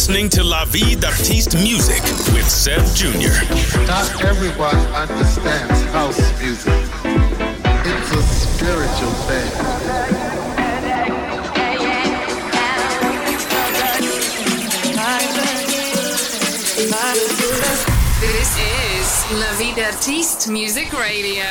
listening to La Vie d'Artiste Music with Sebb Jr. Not everyone understands house music. It's a spiritual thing. This is La Vie d'Artiste Music Radio.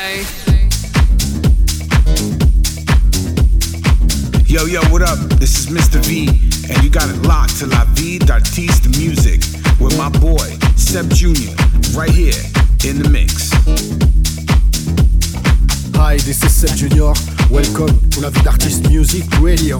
Yo, yo, what up? This is Mr. V, and you got it locked to La Vie d'Artiste Music with my boy, Sebb Jr., right here in the mix. Hi, this is Sebb Jr. Welcome to La Vie d'Artiste Music Radio.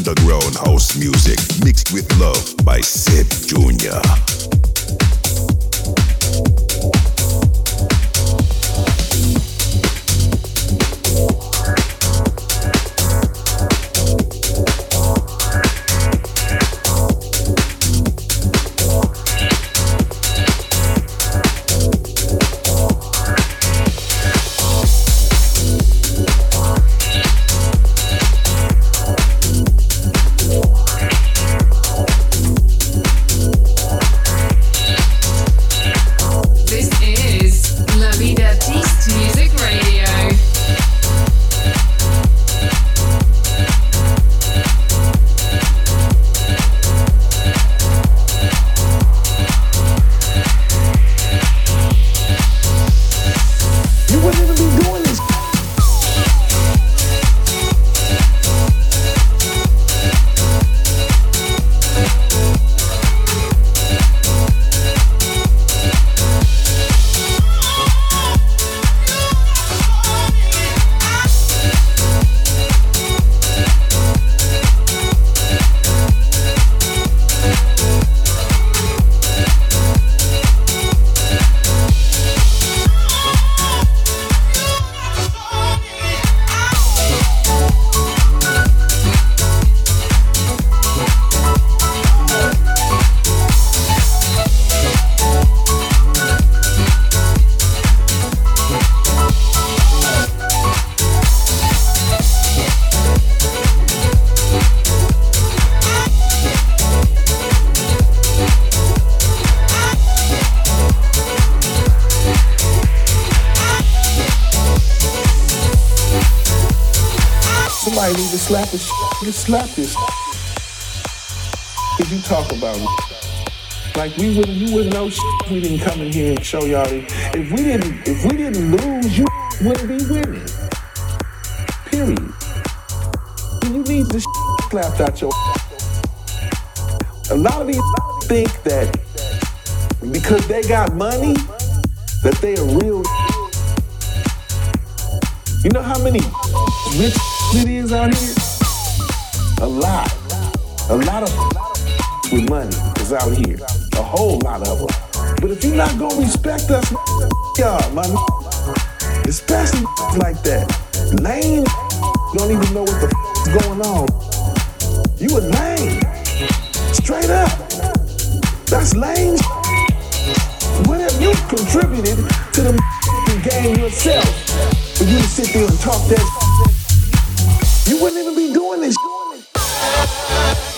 underground house music mixed with love by Sebb Jr. shit. Slap this. Cause you talk about it. Like we wouldn't, you wouldn't know shit if we didn't come in here and show y'all. If we didn't, if we didn't lose, you wouldn't be winning. Period. You need this slapped out your. A lot of these think that because they got money, that they are real. You know how many rich it is out here? A lot. A lot of with money is out here. A whole lot of them. But if you're not gonna respect us, y'all, my especially like that, lame don't even know what the is going on. You a lame. Straight up. That's lame. What have you contributed to the game yourself for you to sit there and talk that? You wouldn't even be doing this. Música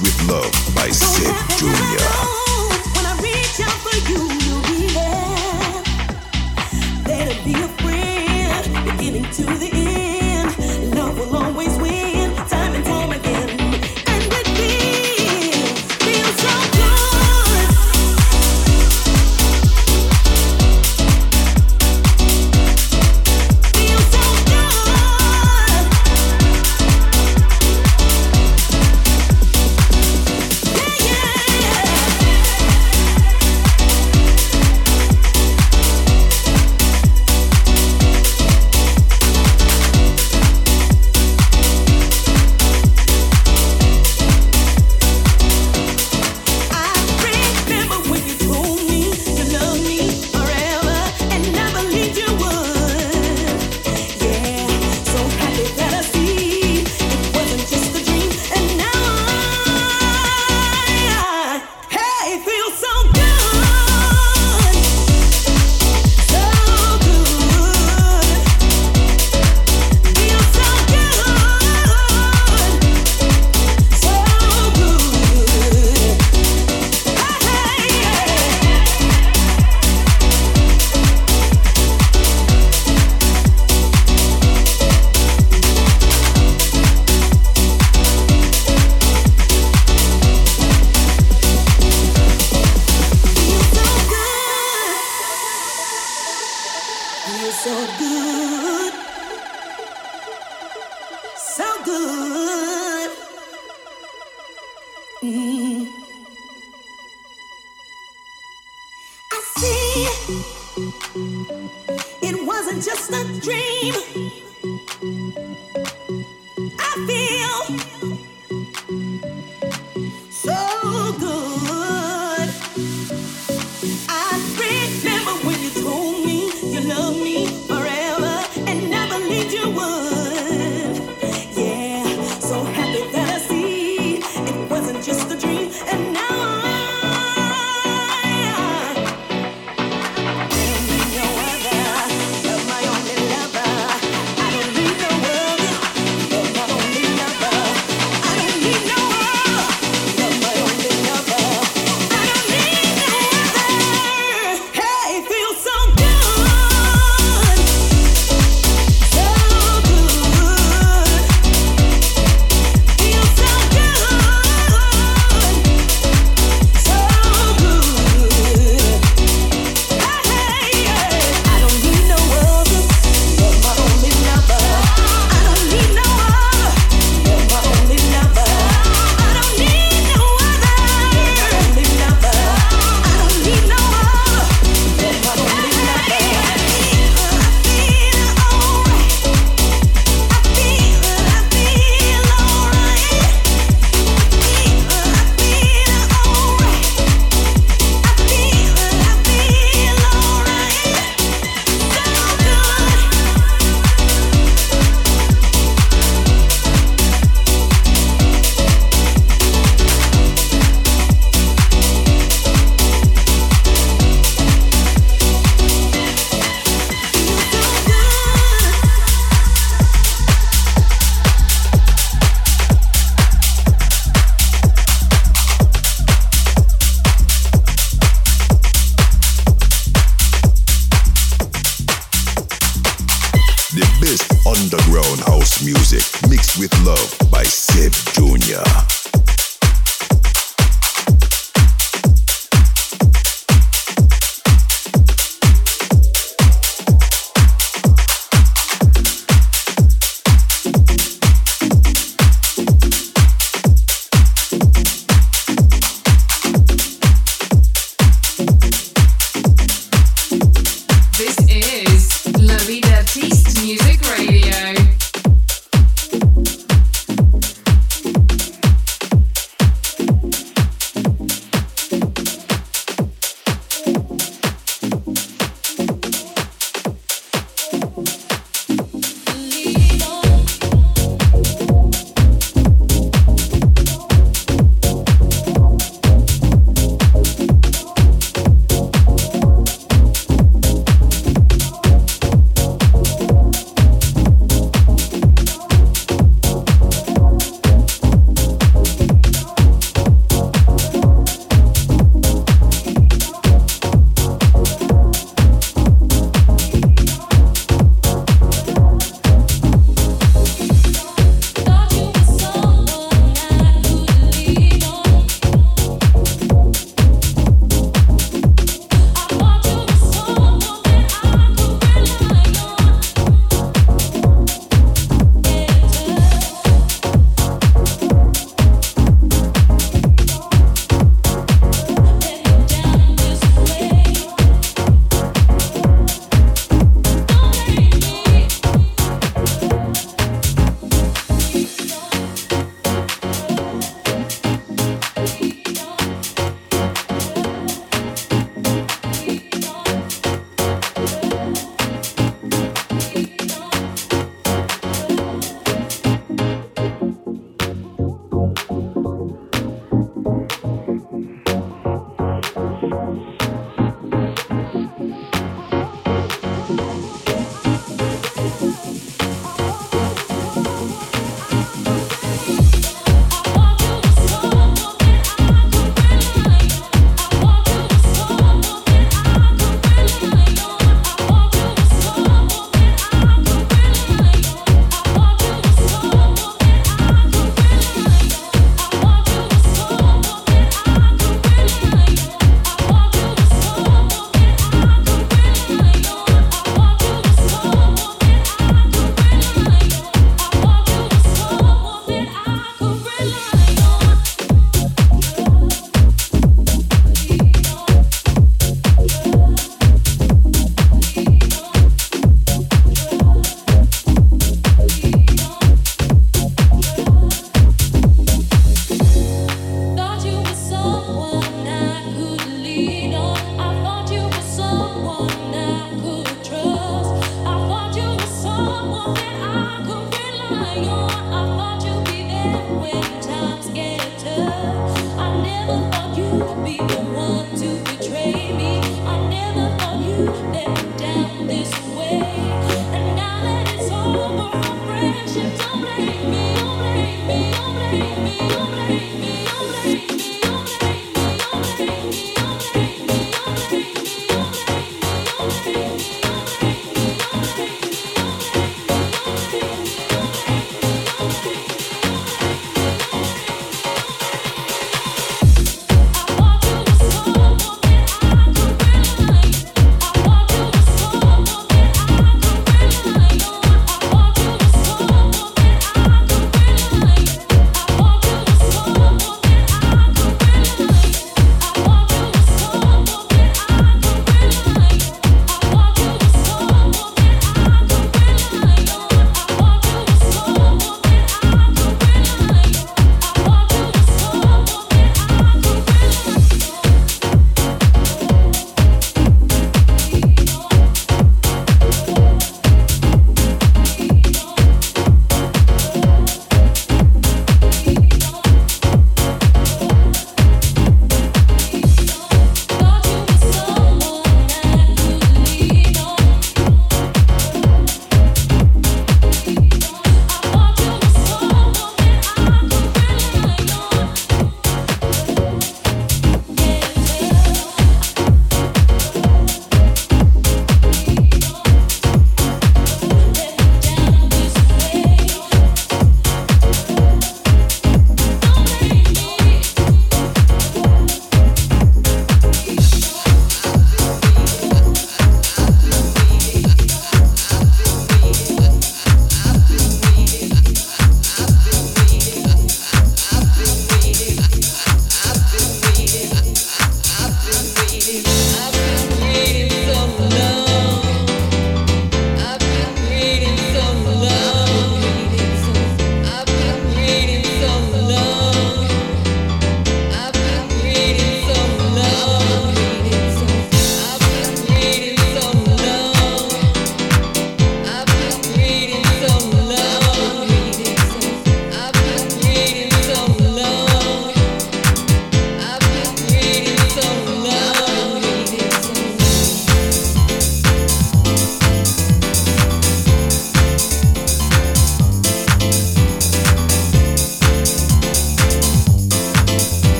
with Love by Sebb Jr. to the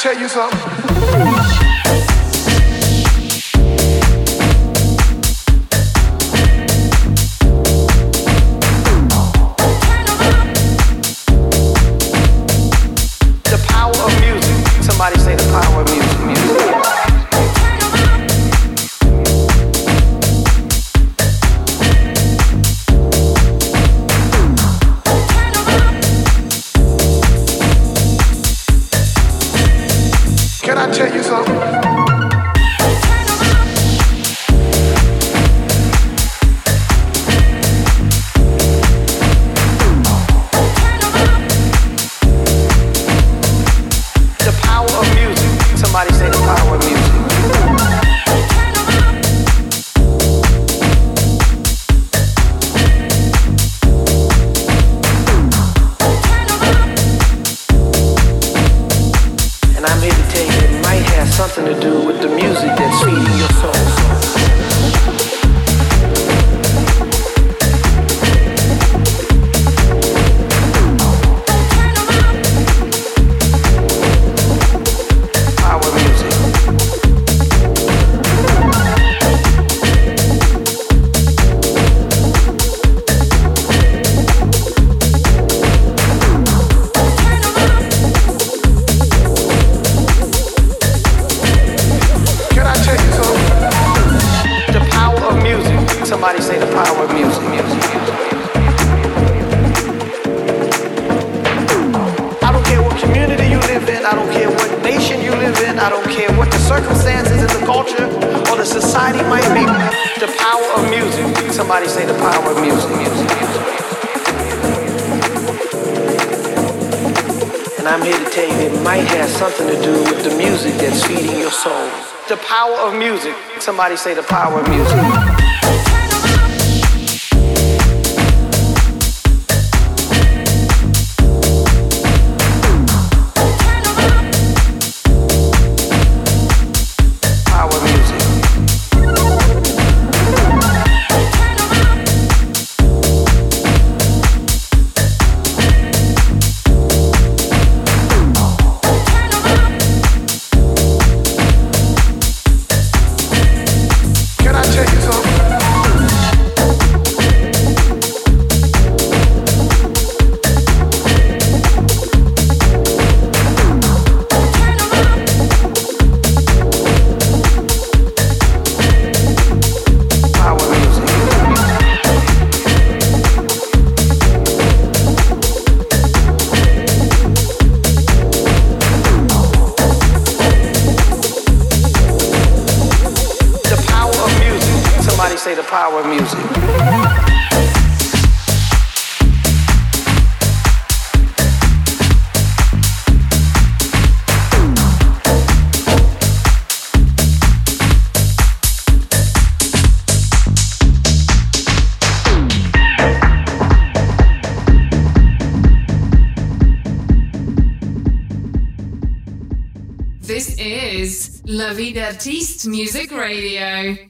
tell you something? The power of music. Somebody say the power of music. music, music. And I'm here to tell you it might have something to do with the music that's feeding your soul. The power of music. Somebody say the power of music. Music Radio.